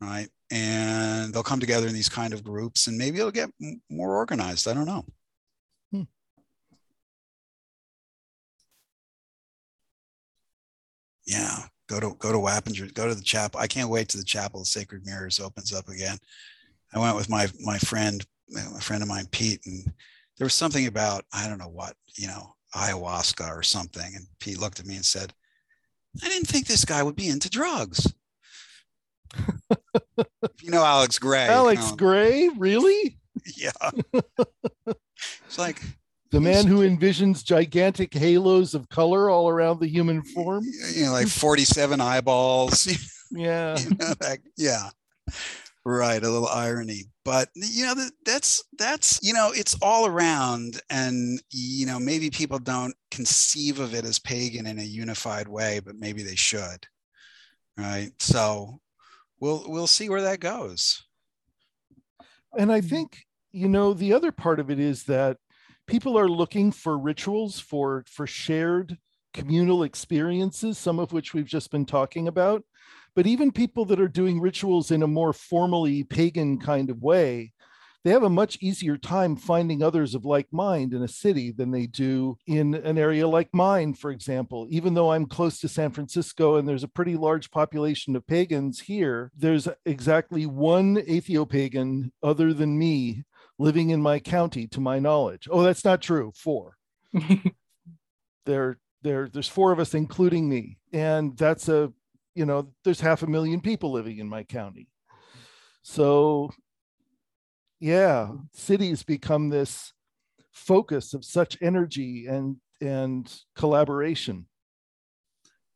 Speaker 4: right? And they'll come together in these kind of groups, and maybe it'll get more organized. I don't know.
Speaker 2: Hmm.
Speaker 4: Yeah, go to go to Wappinger, go to the chapel. I can't wait till the chapel of Sacred Mirrors opens up again. I went with my my friend, a friend of mine, Pete, and there was something about I don't know what, you know, ayahuasca or something. And Pete looked at me and said, "I didn't think this guy would be into drugs." (laughs) you know Alex Grey.
Speaker 2: Alex Grey, really?
Speaker 4: Yeah. it's like
Speaker 2: The man who envisions gigantic halos of color all around the human form?
Speaker 4: you know, like 47 eyeballs. (laughs)
Speaker 2: Yeah.
Speaker 4: you know, that, yeah. Right. A little irony. But you know, that's that's you know, it's all around. And you know, maybe people don't conceive of it as pagan in a unified way, but maybe they should. Right. So we'll we'll see where that goes.
Speaker 2: And I think, you know, the other part of it is that people are looking for rituals for for shared communal experiences, some of which we've just been talking about. But even people that are doing rituals in a more formally pagan kind of way, they have a much easier time finding others of like mind in a city than they do in an area like mine, for example. Even though I'm close to San Francisco and there's a pretty large population of pagans here, there's exactly one atheopagan other than me living in my county, to my knowledge. Oh, that's not true. Four. (laughs) There, there, there's four of us, including me, and that's a, you know, there's half a million people living in my county. So, yeah, cities become this focus of such energy and and collaboration.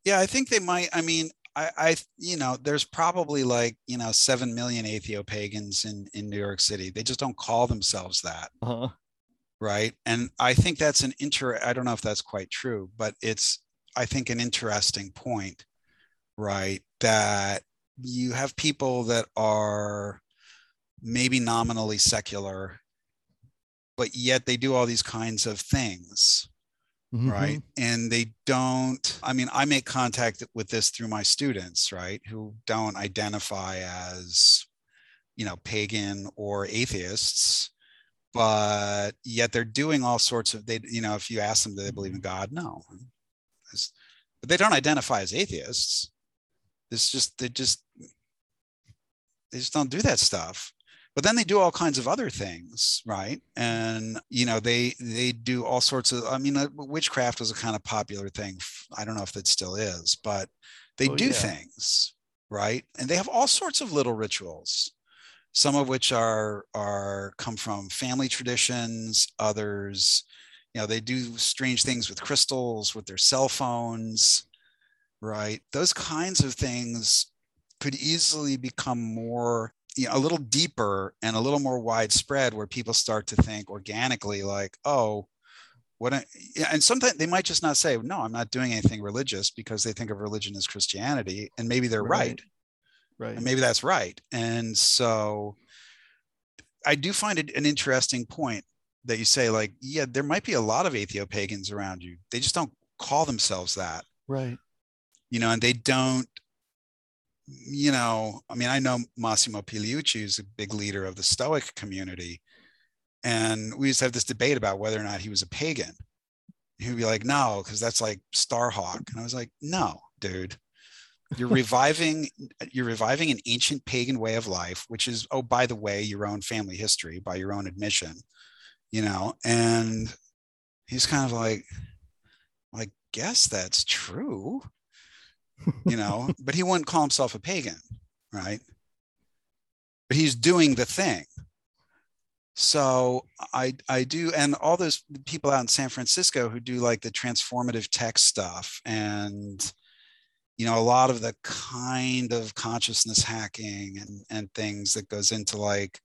Speaker 4: Yeah, I think they might. I mean, I, I, you know, there's probably like, you know, seven million atheopagans in in New York City. They just don't call themselves that,
Speaker 2: Uh-huh.
Speaker 4: right? And I think that's an inter. I don't know if that's quite true, but it's, I think, an interesting point, right? That you have people that are maybe nominally secular, but yet they do all these kinds of things mm-hmm. right? And they don't i mean i make contact with this through my students right who don't identify as you know pagan or atheists but yet they're doing all sorts of they you know if you ask them do they believe in mm-hmm. god? No. But they don't identify as atheists it's just they just they just don't do that stuff. But then they do all kinds of other things right? And you know they they do all sorts of i mean uh, witchcraft was a kind of popular thing I don't know if it still is but they
Speaker 2: Oh,
Speaker 4: do
Speaker 2: yeah.
Speaker 4: things right? And they have all sorts of little rituals some of which are are come from family traditions others you know they do strange things with crystals with their cell phones right those kinds of things could easily become more you know, a little deeper and a little more widespread where people start to think organically like oh what I, yeah, and sometimes they might just not say no i'm not doing anything religious because they think of religion as christianity and maybe they're right,
Speaker 2: Right. Right.
Speaker 4: and maybe that's right and so i do find it an interesting point that you say like yeah there might be a lot of atheopagans around you they just don't call themselves that
Speaker 2: right.
Speaker 4: You know, and they don't, you know, I mean, I know Massimo Pigliucci is a big leader of the Stoic community. And we used to have this debate about whether or not he was a pagan. He'd be like, no, because that's like Starhawk. And I was like, no, dude. You're (laughs) reviving you're reviving an ancient pagan way of life, which is, oh, by the way, your own family history by your own admission, you know, and he's kind of like, I guess that's true, you know, (laughs) but he wouldn't call himself a pagan, right? But he's doing the thing. So I I do, and all those people out in San Francisco who do like the transformative tech stuff and you know a lot of the kind of consciousness hacking and and things that goes into like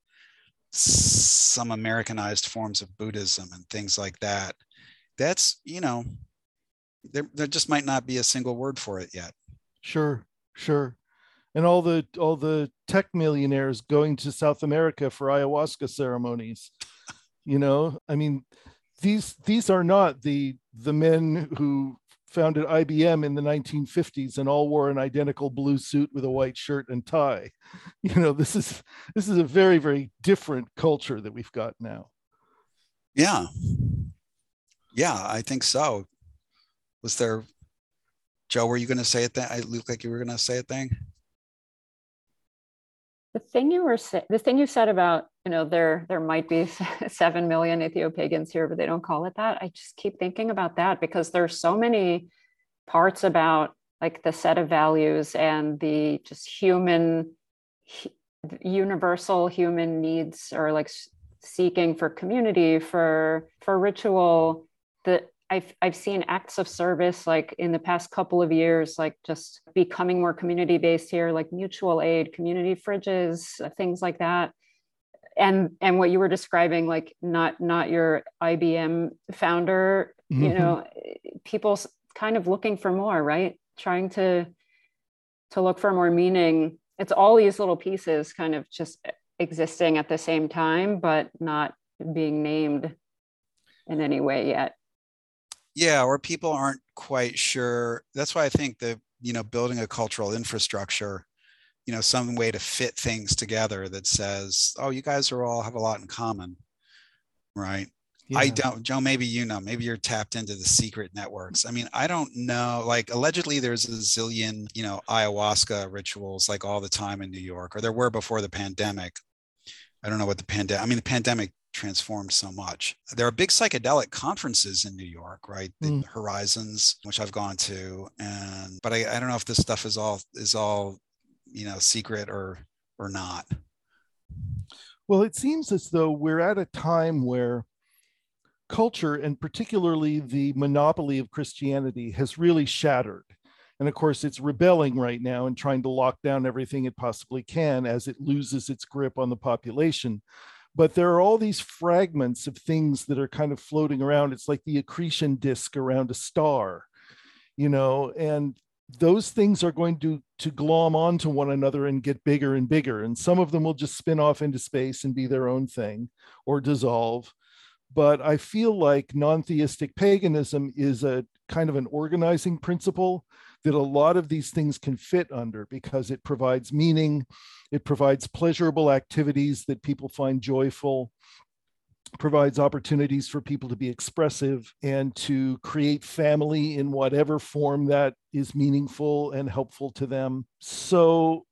Speaker 4: some americanized forms of buddhism and things like that that's you know there, there just might not be a single word for it yet
Speaker 2: sure sure and all the all the tech millionaires going to south america for ayahuasca ceremonies you know i mean these these are not the the men who founded IBM in the 1950s and all wore an identical blue suit with a white shirt and tie. (laughs) You know, this is this is a very very different culture that we've got now.
Speaker 4: Yeah. Yeah, I think so. Was there Joh, were you going to say it that I look like you were going to say a thing?
Speaker 5: The thing you were the thing you said about you know there there might be (laughs) seven million atheopagans here, but they don't call it that. I just keep thinking about that because there's so many parts about like the set of values and the just human universal human needs or like seeking for community for for ritual that I've I've seen acts of service like in the past couple of years, like just becoming more community based here, like mutual aid, community fridges, things like that. And and what you were describing like not not your ibm founder mm-hmm. you know people kind of looking for more right? Trying to to look for more meaning. It's all these little pieces kind of just existing at the same time but not being named in any way yet
Speaker 4: yeah or people aren't quite sure. That's why i think the you know building a cultural infrastructure you know some way to fit things together that says oh you guys are all have a lot in common right? Yeah. i don't joh maybe you know maybe you're tapped into the secret networks. I mean i don't know like allegedly there's a zillion you know ayahuasca rituals like all the time in new york or there were before the pandemic. I don't know what the pandemic i mean the pandemic transformed so much. There are big psychedelic conferences in New York, right? Mm. Horizons, which I've gone to, and but I, I don't know if this stuff is all is all you know secret or or not
Speaker 2: well it seems as though we're at a time where culture and particularly the monopoly of christianity has really shattered and of course it's rebelling right now and trying to lock down everything it possibly can as it loses its grip on the population but there are all these fragments of things that are kind of floating around. It's like the accretion disk around a star you know and those things are going to to glom onto one another and get bigger and bigger. And some of them will just spin off into space and be their own thing or dissolve. But i feel like non-theistic paganism is a kind of an organizing principle that a lot of these things can fit under because it provides meaning it provides pleasurable activities that people find joyful provides opportunities for people to be expressive and to create family in whatever form that is meaningful and helpful to them. So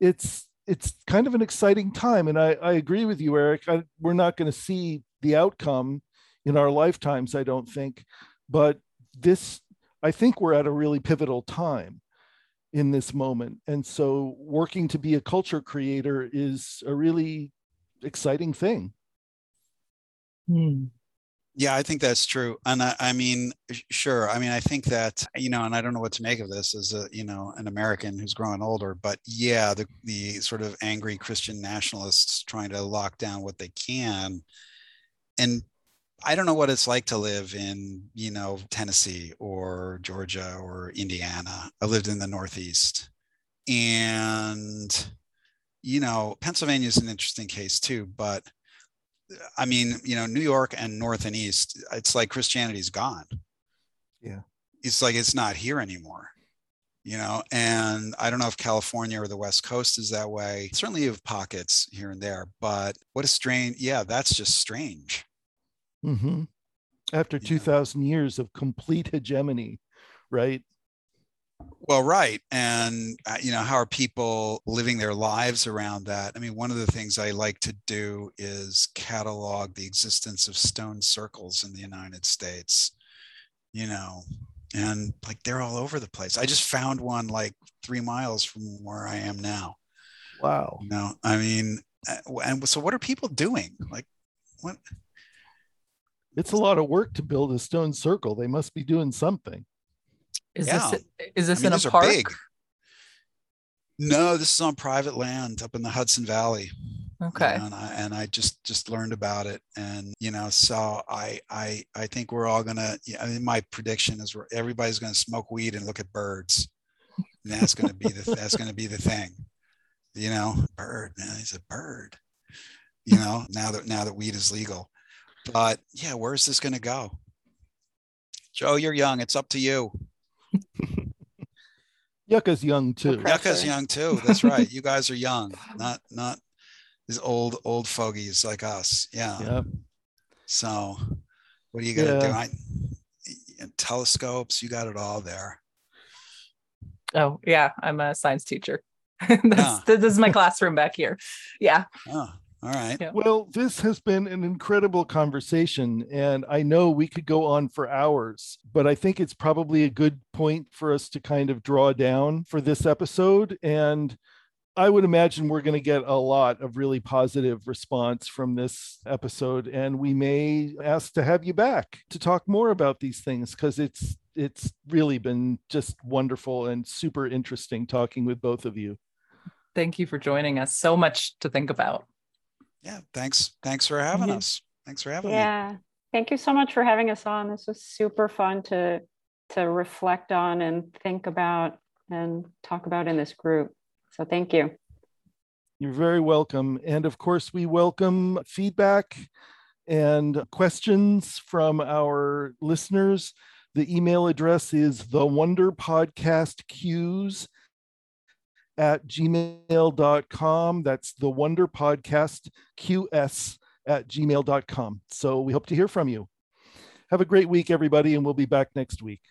Speaker 2: it's it's kind of an exciting time. And I, I agree with you, Eric. I, we're not going to see the outcome in our lifetimes, I don't think. But this, I think we're at a really pivotal time in this moment. And so working to be a culture creator is a really exciting thing.
Speaker 4: Hmm. Yeah, I think that's true. And I, I, mean, sure. I mean, I think that, you know, and I don't know what to make of this as a, you know, an American who's growing older, but yeah, the, the sort of angry Christian nationalists trying to lock down what they can. And I don't know what it's like to live in, you know, Tennessee or Georgia or Indiana. I lived in the Northeast. And, you know, Pennsylvania is an interesting case too, but uh, I mean, you know, New York and North and East, it's like Christianity's gone.
Speaker 2: Yeah.
Speaker 4: It's like it's not here anymore, you know. And I don't know if California or the West Coast is that way. Certainly, you have pockets here and there, but what a strange, yeah, that's just strange.
Speaker 2: Mm-hmm. After
Speaker 4: Yeah.
Speaker 2: 2,000 years of complete hegemony, right?
Speaker 4: Well, right. And, uh, you know, how are people living their lives around that? I mean, one of the things I like to do is catalog the existence of stone circles in the United States, you know, and like they're all over the place. I just found one like three miles from where I am now.
Speaker 2: Wow.
Speaker 4: You know, I mean, uh, and so what are people doing? Like, what?
Speaker 2: It's a lot of work to build a stone circle. They must be doing something.
Speaker 3: Is
Speaker 4: Yeah.
Speaker 3: this is this
Speaker 4: I mean,
Speaker 3: in a park?
Speaker 4: big. No, this is on private land up in the Hudson Valley.
Speaker 3: Okay.
Speaker 4: and I and I just just learned about it, and you know, so I I I think we're all gonna. I mean, my prediction is we're, everybody's gonna smoke weed and look at birds. And that's gonna be the that's gonna be the thing. You know, bird man, he's a bird. You know, now that now that weed is legal, but yeah, where's this gonna go? Joh, you're young. It's up to you. (laughs)
Speaker 2: Yucca's young too.
Speaker 5: Okay.
Speaker 4: Yucca's young too. That's right. You guys are young, not not these old old fogies like us. Yeah.
Speaker 2: Yeah.
Speaker 4: So, what are you gonna do?
Speaker 2: Yeah.
Speaker 4: I, telescopes, you got it all there.
Speaker 3: Oh yeah, I'm a science teacher. (laughs) That's,
Speaker 4: Yeah.
Speaker 3: This is my classroom back here. Yeah.
Speaker 4: Oh, all right.
Speaker 3: Yeah.
Speaker 2: Well, this has been an incredible conversation, and I know we could go on for hours, but I think it's probably a good point for us to kind of draw down for this episode. And I would imagine we're going to get a lot of really positive response from this episode, and we may ask to have you back to talk more about these things because it's it's really been just wonderful and super interesting talking with both of you.
Speaker 3: Thank you for joining us. So much to think about.
Speaker 4: Yeah. Thanks. Thanks for having
Speaker 3: Mhm.
Speaker 4: us. Thanks for having me.
Speaker 5: Yeah. Thank you so much for having us on. This was super fun to to reflect on and think about and talk about in this group. So thank you.
Speaker 2: You're very welcome. And of course, we welcome feedback and questions from our listeners. The email address is the Wonder Podcast Qs at gmail.com. That's the Wonder Podcast QS at gmail.com. So we hope to hear from you. Have a great week, everybody, and we'll be back next week.